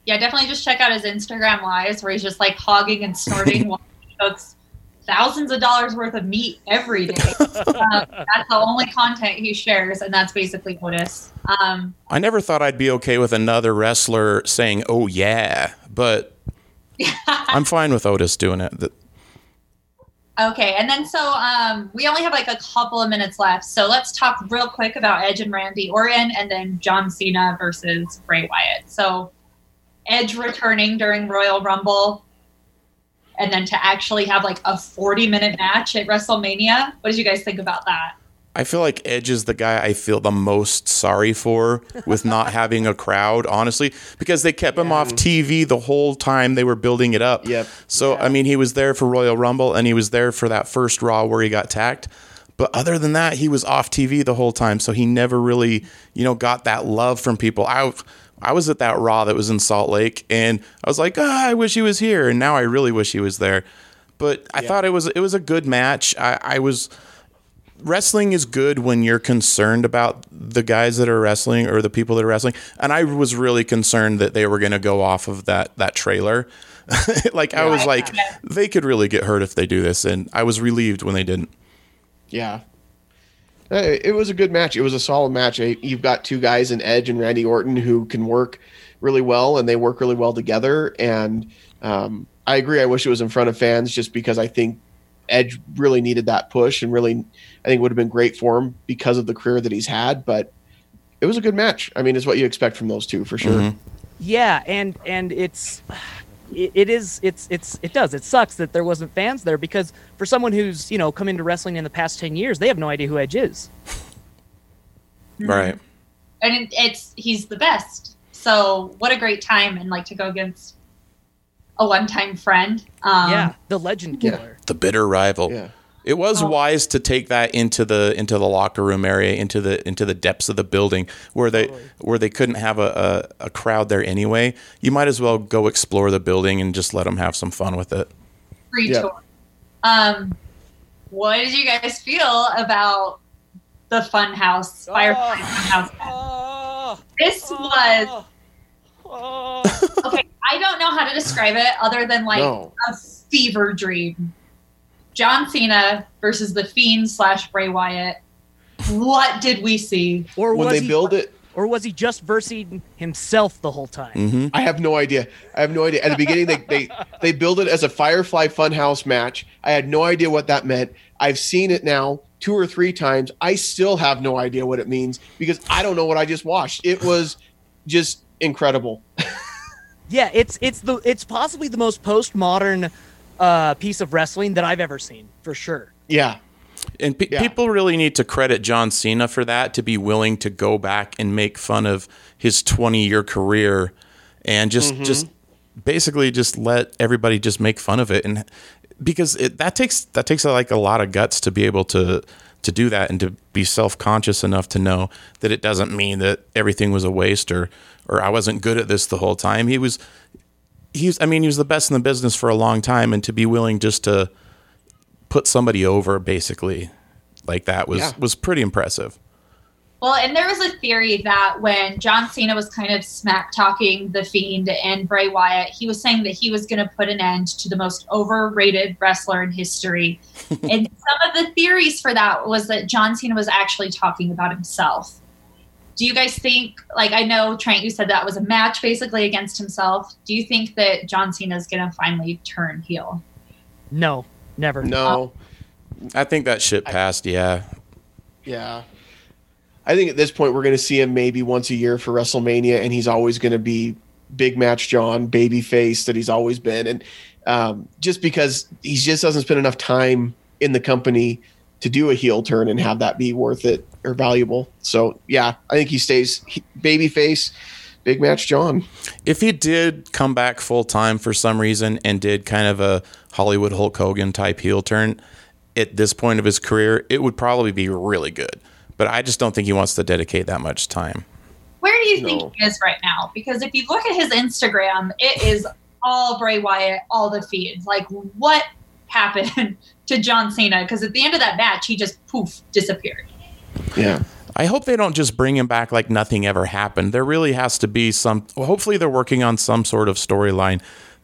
Yeah, definitely just check out his Instagram lives where he's just like hogging and snorting while he cooks thousands of dollars worth of meat every day. um, that's the only content he shares, and that's basically Otis. Um, I never thought I'd be okay with another wrestler saying, "Oh yeah," but I'm fine with Otis doing it. Okay, and then so um, we only have like a couple of minutes left, so let's talk real quick about Edge and Randy Orton, and then John Cena versus Bray Wyatt. So Edge returning during Royal Rumble, and then to actually have like a forty-minute match at WrestleMania. What did you guys think about that? I feel like Edge is the guy I feel the most sorry for with not having a crowd, honestly, because they kept him off TV the whole time they were building it up. Yep. So, I mean, he was there for Royal Rumble and he was there for that first Raw where he got tacked. But other than that, he was off TV the whole time. So he never really, you know, got that love from people. I, I was at that Raw that was in Salt Lake and I was like, ah, I wish he was here. And now I really wish he was there. But I thought it was it was a good match. I, I was wrestling is good when you're concerned about the guys that are wrestling or the people that are wrestling. And I was really concerned that they were going to go off of that that trailer. like I was like, they could really get hurt if they do this, and I was relieved when they didn't. Yeah. Uh, It was a good match. It was a solid match. Uh, You've got two guys in Edge and Randy Orton who can work really well, and they work really well together. And um, I agree. I wish it was in front of fans, just because I think Edge really needed that push, and really, I think would have been great for him because of the career that he's had. But it was a good match. I mean, it's what you expect from those two for sure. Mm-hmm. Yeah, and and it's it, it is it's it's it does it sucks that there wasn't fans there because for someone who's you know come into wrestling in the past ten years, they have no idea who Edge is. Right. And it's he's the best. So what a great time and like to go against a one-time friend. Um, yeah, the legend yeah. killer. The bitter rival. Yeah. It was Oh. wise to take that into the into the locker room area, into the into the depths of the building where they where they couldn't have a, a, a crowd there anyway. You might as well go explore the building and just let them have some fun with it. free Yeah. tour. Um, what did you guys feel about the Funhouse Firefly Funhouse? Oh, This was okay. I don't know how to describe it other than like No. a fever dream. John Cena versus the Fiend slash Bray Wyatt. What did we see? or When was they he, build it, or was he just versing himself the whole time? hmm I have no idea. I have no idea. At the beginning, they they they build it as a Firefly Funhouse match. I had no idea what that meant. I've seen it now two or three times. I still have no idea what it means because I don't know what I just watched. It was just incredible. Yeah, it's it's the it's possibly the most postmodern uh, piece of wrestling that I've ever seen for sure. Yeah, And pe- Yeah. people really need to credit John Cena for that to be willing to go back and make fun of his 20 year career and just just basically just let everybody just make fun of it and because it, that takes that takes like a lot of guts to be able to to do that and to be self-conscious enough to know that it doesn't mean that everything was a waste or or I wasn't good at this the whole time. He was he's I mean he was the best in the business for a long time and to be willing just to put somebody over basically like that was Yeah. was pretty impressive. Well, and there was a theory that when John Cena was kind of smack talking the Fiend and Bray Wyatt, he was saying that he was going to put an end to the most overrated wrestler in history. and some of the theories for that was that John Cena was actually talking about himself. Do you guys think, like, I know Trent, you said that was a match basically against himself. Do you think that John Cena is going to finally turn heel? No, never. no, I think that shit passed, yeah. yeah. I think at this point we're going to see him maybe once a year for WrestleMania, and he's always going to be big match John, baby face that he's always been, and um, just because he just doesn't spend enough time in the company to do a heel turn and have that be worth it or valuable. So yeah, I think he stays he, baby face, big match John. If he did come back full time for some reason and did kind of a Hollywood Hulk Hogan type heel turn at this point of his career, it would probably be really good. But I just don't think he wants to dedicate that much time. Where do you No. think he is right now? Because if you look at his Instagram, it is all Bray Wyatt, all the feeds. Like, what happened to John Cena? Because at the end of that match, he just poof disappeared. Yeah, I hope they don't just bring him back like nothing ever happened. There really has to be some. Well, hopefully, they're working on some sort of storyline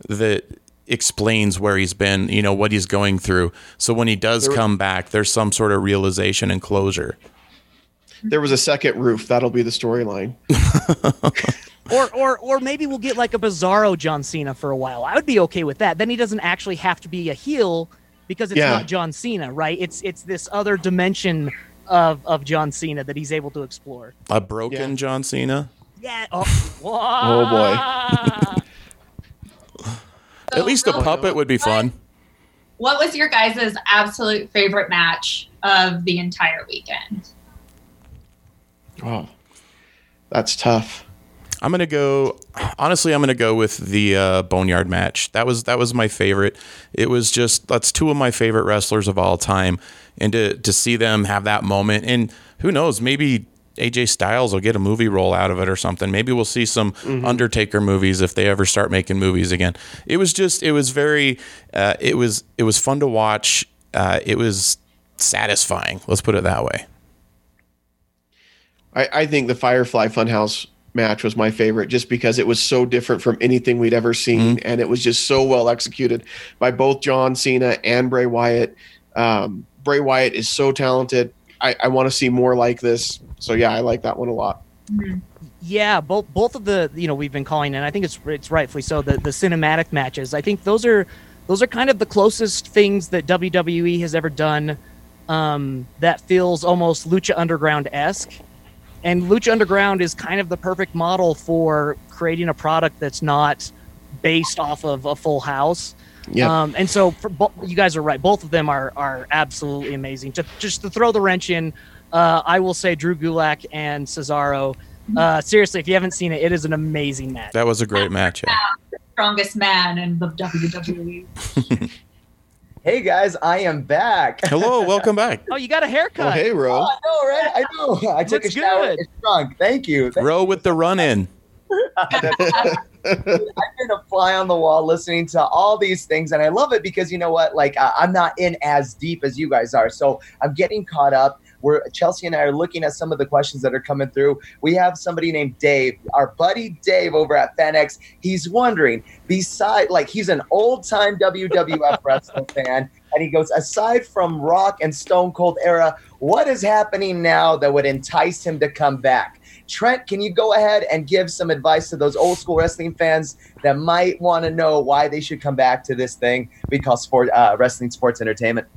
that explains where he's been, you know, what he's going through. So when he does There- come back, there's some sort of realization and closure. There was a second roof. That'll be the storyline. Or or or maybe we'll get like a bizarro John Cena for a while. I would be okay with that. Then he doesn't actually have to be a heel because it's Yeah. not John Cena, right? It's it's this other dimension of of John Cena that he's able to explore. A broken Yeah. John Cena. Yeah. Oh, Oh, boy. At least a oh, puppet would be fun. What was your guys' absolute favorite match of the entire weekend? Oh, that's tough. I'm gonna go. Honestly, I'm gonna go with the uh, Boneyard match. That was that was my favorite. It was just that's two of my favorite wrestlers of all time, and to to see them have that moment, and who knows, maybe AJ Styles will get a movie role out of it or something. Maybe we'll see some Undertaker movies if they ever start making movies again. It was just it was very uh, it was it was fun to watch. Uh, it was satisfying. Let's put it that way. I, I think the Firefly Funhouse match was my favorite just because it was so different from anything we'd ever seen. And it was just so well executed by both John Cena and Bray Wyatt. Um, Bray Wyatt is so talented. I, I want to see more like this. So, yeah, I like that one a lot. Yeah, both both of the you know we've been calling, and I think it's it's rightfully so. The the cinematic matches, I think those are those are kind of the closest things that WWE has ever done um, that feels almost Lucha Underground esque. And Lucha Underground is kind of the perfect model for creating a product that's not based off of a full house. Yeah. Um, and so for bo- you guys are right. Both of them are are absolutely amazing. To, just to throw the wrench in, uh, I will say Drew Gulak and Cesaro. Uh, seriously, if you haven't seen it, it is an amazing match. That was a great match. Yeah. Strongest man in the WWE. Hey guys, I am back. Hello, welcome back. Oh, you got a haircut. Oh, hey, Ro. Oh, I know, right? I know. I took Looks a shower. good. It's shrunk. Thank you. Thank Row with the run in. I've been a fly on the wall listening to all these things, and I love it because you know what? Like uh, I'm not in as deep as you guys are, so I'm getting caught up. We're Chelsea and I are looking at some of the questions that are coming through. We have somebody named Dave, our buddy Dave over at FanX. He's wondering, beside like he's an old time WWF wrestling fan, and he goes, aside from Rock and Stone Cold era, what is happening now that would entice him to come back? Trent, can you go ahead and give some advice to those old school wrestling fans that might want to know why they should come back to this thing we call sport uh, wrestling sports entertainment?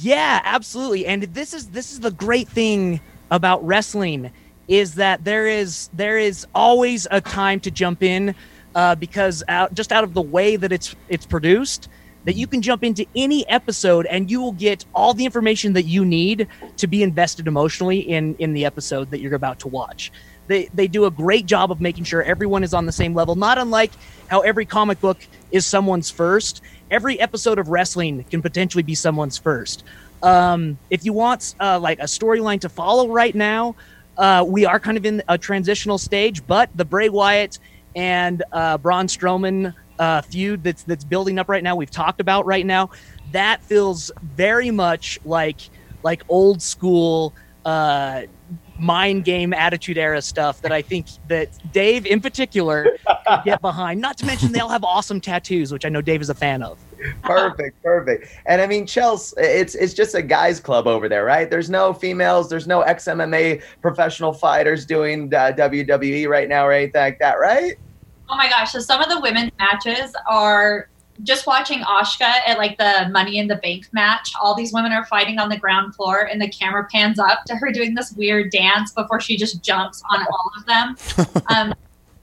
Yeah, absolutely. And this is this is the great thing about wrestling is that there is there is always a time to jump in uh, because out just out of the way that it's it's produced that you can jump into any episode and you will get all the information that you need to be invested emotionally in in the episode that you're about to watch. They they do a great job of making sure everyone is on the same level, not unlike how every comic book is someone's first. Every episode of wrestling can potentially be someone's first. Um, if you want uh, like a storyline to follow right now, uh, we are kind of in a transitional stage, but the Bray Wyatt and uh, Braun Strowman uh, feud that's that's building up right now, we've talked about right now, that feels very much like like old school uh, mind game attitude era stuff that I think that Dave in particular could get behind. Not to mention they all have awesome tattoos, which I know Dave is a fan of. Perfect, perfect. And I mean, Chelsea, it's it's just a guys' club over there, right? There's no females, there's no ex MMA professional fighters doing uh, WWE right now or anything like that, right? Oh my gosh! So some of the women's matches are just watching Asuka at like the Money in the Bank match. All these women are fighting on the ground floor, and the camera pans up to her doing this weird dance before she just jumps on all of them. um,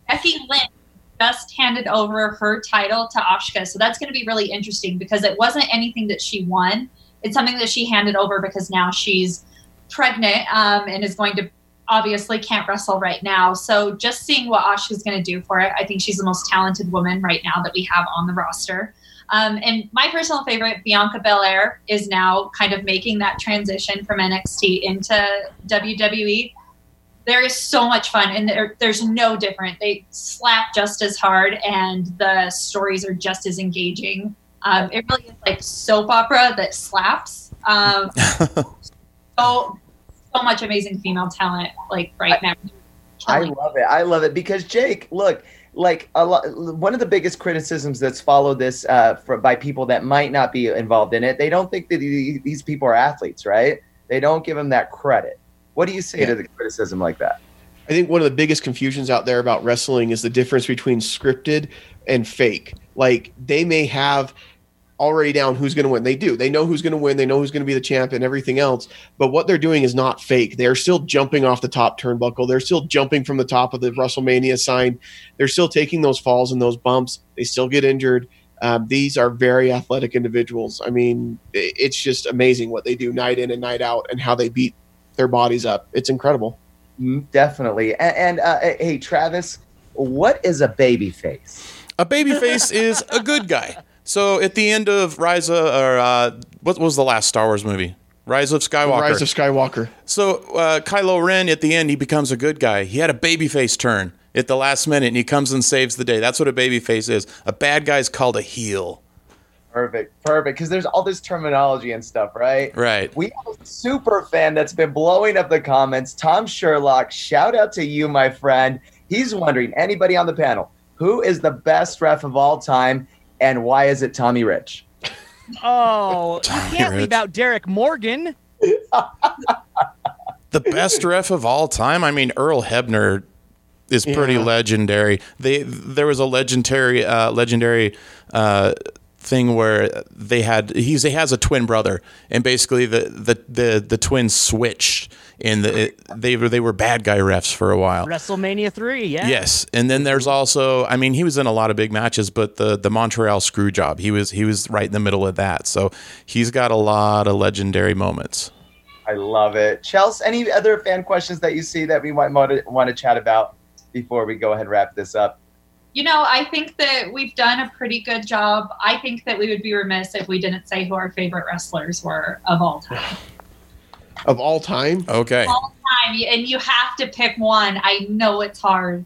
Becky Lynch just handed over her title to Asuka, so that's going to be really interesting because it wasn't anything that she won. It's something that she handed over because now she's pregnant um, and is going to obviously can't wrestle right now. So just seeing what Asuka's going to do for it, I think she's the most talented woman right now that we have on the roster. Um, and my personal favorite, Bianca Belair, is now kind of making that transition from NXT into WWE. There is so much fun, and there, there's no different. They slap just as hard, and the stories are just as engaging. Um, it really is like soap opera that slaps. Um, so much amazing female talent like right now. I love it. I love it because Jake, look, like a lot, one of the biggest criticisms that's followed this uh, for, by people that might not be involved in it, they don't think that these people are athletes, right? They don't give them that credit. What do you say to the criticism like that? I think one of the biggest confusions out there about wrestling is the difference between scripted and fake. Like they may have already down who's going to win. They do. They know who's going to win. They know who's going to be the champ and everything else. But what they're doing is not fake. They are still jumping off the top turnbuckle. They're still jumping from the top of the WrestleMania sign. They're still taking those falls and those bumps. They still get injured. Um, these are very athletic individuals. I mean, it's just amazing what they do night in and night out and how they beat their bodies up. It's incredible. Mm, definitely. And, and uh, hey, Travis, what is a baby face? A baby face is a good guy. So at the end of Rise of, or uh, what was the last Star Wars movie? Rise of Skywalker. Rise of Skywalker. So uh, Kylo Ren at the end, he becomes a good guy. He had a baby face turn at the last minute, and he comes and saves the day. That's what a baby face is. A bad guy is called a heel. Perfect, perfect. Because there's all this terminology and stuff, right? Right. We have a super fan that's been blowing up the comments. Tom Sherlock, shout out to you, my friend. He's wondering, anybody on the panel, who is the best ref of all time? And why is it Tommy Rich? Oh, you can't leave out Derek Morgan. the best ref of all time. I mean, Earl Hebner is pretty yeah. legendary. They there was a legendary uh, legendary uh, thing where they had he's he has a twin brother, and basically the the the, the twins switched and the, it, they were they were bad guy refs for a while. WrestleMania three, yeah. Yes, and then there's mm-hmm. also, I mean, he was in a lot of big matches, but the the Montreal screw job, he was he was right in the middle of that. So he's got a lot of legendary moments. I love it, Chelsea. Any other fan questions that you see that we might want to, want to chat about before we go ahead and wrap this up? You know, I think that we've done a pretty good job. I think that we would be remiss if we didn't say who our favorite wrestlers were of all time of all time. Okay. All time, and you have to pick one. I know it's hard.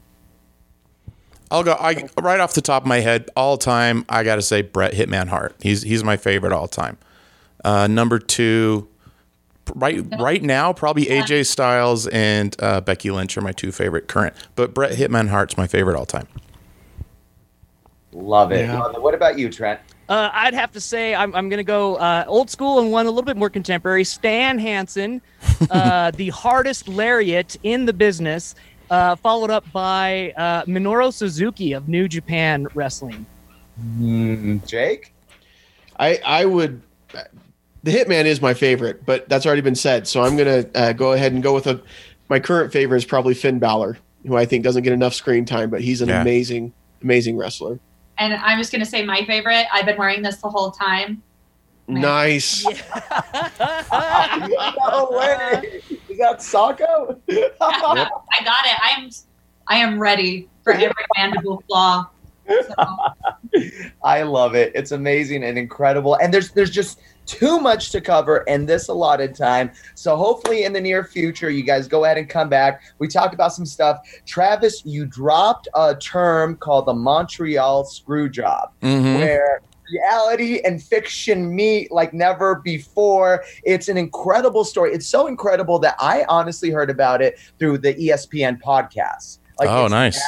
I'll go. I right off the top of my head, all time. I got to say Brett Hitman Hart. He's he's my favorite all time. Uh, number two, right right now, probably AJ Styles and uh, Becky Lynch are my two favorite current. But Brett Hitman Hart's my favorite all time. Love it. Yeah. Love it. What about you, Trent? Uh, I'd have to say I'm, I'm going to go uh, old school and one a little bit more contemporary. Stan Hansen, uh, the hardest lariat in the business, uh, followed up by uh, Minoru Suzuki of New Japan Wrestling. Mm, Jake? I, I would. The Hitman is my favorite, but that's already been said. So I'm going to uh, go ahead and go with a. My current favorite is probably Finn Balor, who I think doesn't get enough screen time, but he's an yeah. amazing, amazing wrestler. And I'm just gonna say my favorite. I've been wearing this the whole time. Nice. no way. You got Socko? I got it. I'm I am ready for every mandible claw. So. I love it. It's amazing and incredible. And there's there's just too much to cover in this allotted time. So hopefully in the near future, you guys go ahead and come back. We talked about some stuff. Travis, you dropped a term called the Montreal screw job, mm-hmm. where reality and fiction meet like never before. It's an incredible story. It's so incredible that I honestly heard about it through the ESPN podcast. Like, oh, nice.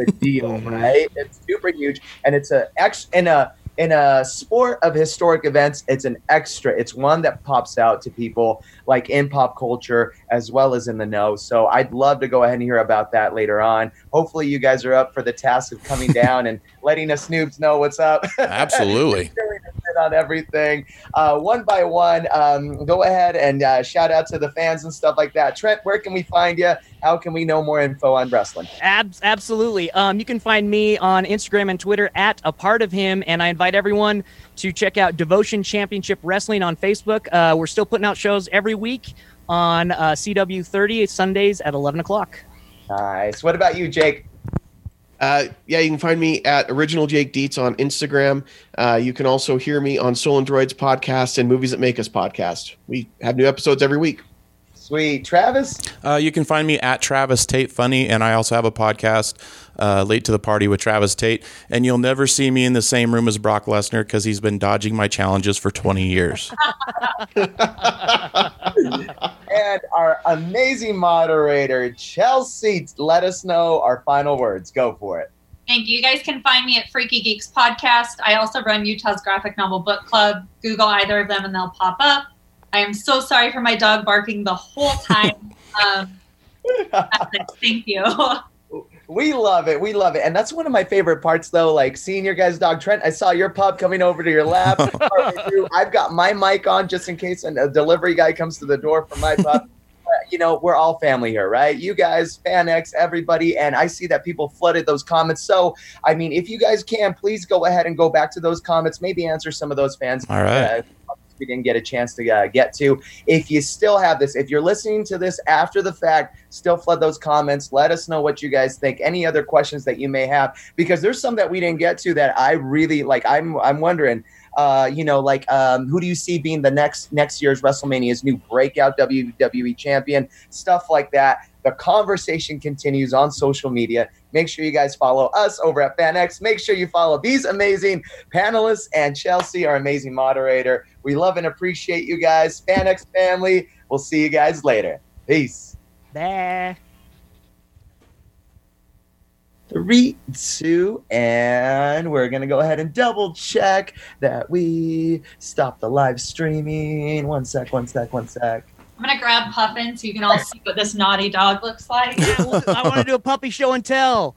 A deal, right? It's super huge, and it's a ex in a in a sport of historic events, it's an extra. It's one that pops out to people like in pop culture as well as in the know. So I'd love to go ahead and hear about that later on. Hopefully, you guys are up for the task of coming down and letting us noobs know what's up. Absolutely. On everything uh, one by one. Um, go ahead and uh, shout out to the fans and stuff like that. Trent, where can we find you? How can we know more info on wrestling? Ab- absolutely. Um, you can find me on Instagram and Twitter at a part of him, and I invite everyone to check out Devotion Championship Wrestling on Facebook. Uh, we're still putting out shows every week on uh, CW30 Sundays at 11 o'clock. Nice. What about you, Jake? Uh, yeah, you can find me at Original Jake Dietz on Instagram. Uh, you can also hear me on Soul and Droids podcast and Movies That Make Us podcast. We have new episodes every week. Sweet. Travis? Uh, you can find me at Travis Tate Funny, and I also have a podcast, uh, Late to the Party with Travis Tate. And you'll never see me in the same room as Brock Lesnar because he's been dodging my challenges for 20 years. and our amazing moderator, Chelsea, let us know our final words. Go for it. Thank you. You guys can find me at Freaky Geeks Podcast. I also run Utah's Graphic Novel Book Club. Google either of them and they'll pop up. I am so sorry for my dog barking the whole time. Um, thank you. We love it. We love it. And that's one of my favorite parts, though. Like seeing your guys' dog, Trent. I saw your pup coming over to your lap. I've got my mic on just in case a delivery guy comes to the door for my pup. you know, we're all family here, right? You guys, FanX, everybody. And I see that people flooded those comments. So, I mean, if you guys can, please go ahead and go back to those comments, maybe answer some of those fans. All right. Uh, we didn't get a chance to uh, get to. If you still have this, if you're listening to this after the fact, still flood those comments. Let us know what you guys think. Any other questions that you may have, because there's some that we didn't get to that I really like. I'm I'm wondering. Uh, you know, like um, who do you see being the next next year's WrestleMania's new breakout WWE champion? Stuff like that. The conversation continues on social media. Make sure you guys follow us over at FanX. Make sure you follow these amazing panelists and Chelsea, our amazing moderator. We love and appreciate you guys. FanX family. We'll see you guys later. Peace. Bye. Three, two, and we're gonna go ahead and double check that we stop the live streaming. One sec, one sec, one sec. I'm gonna grab Puffin so you can all see what this naughty dog looks like. I want to do a puppy show and tell.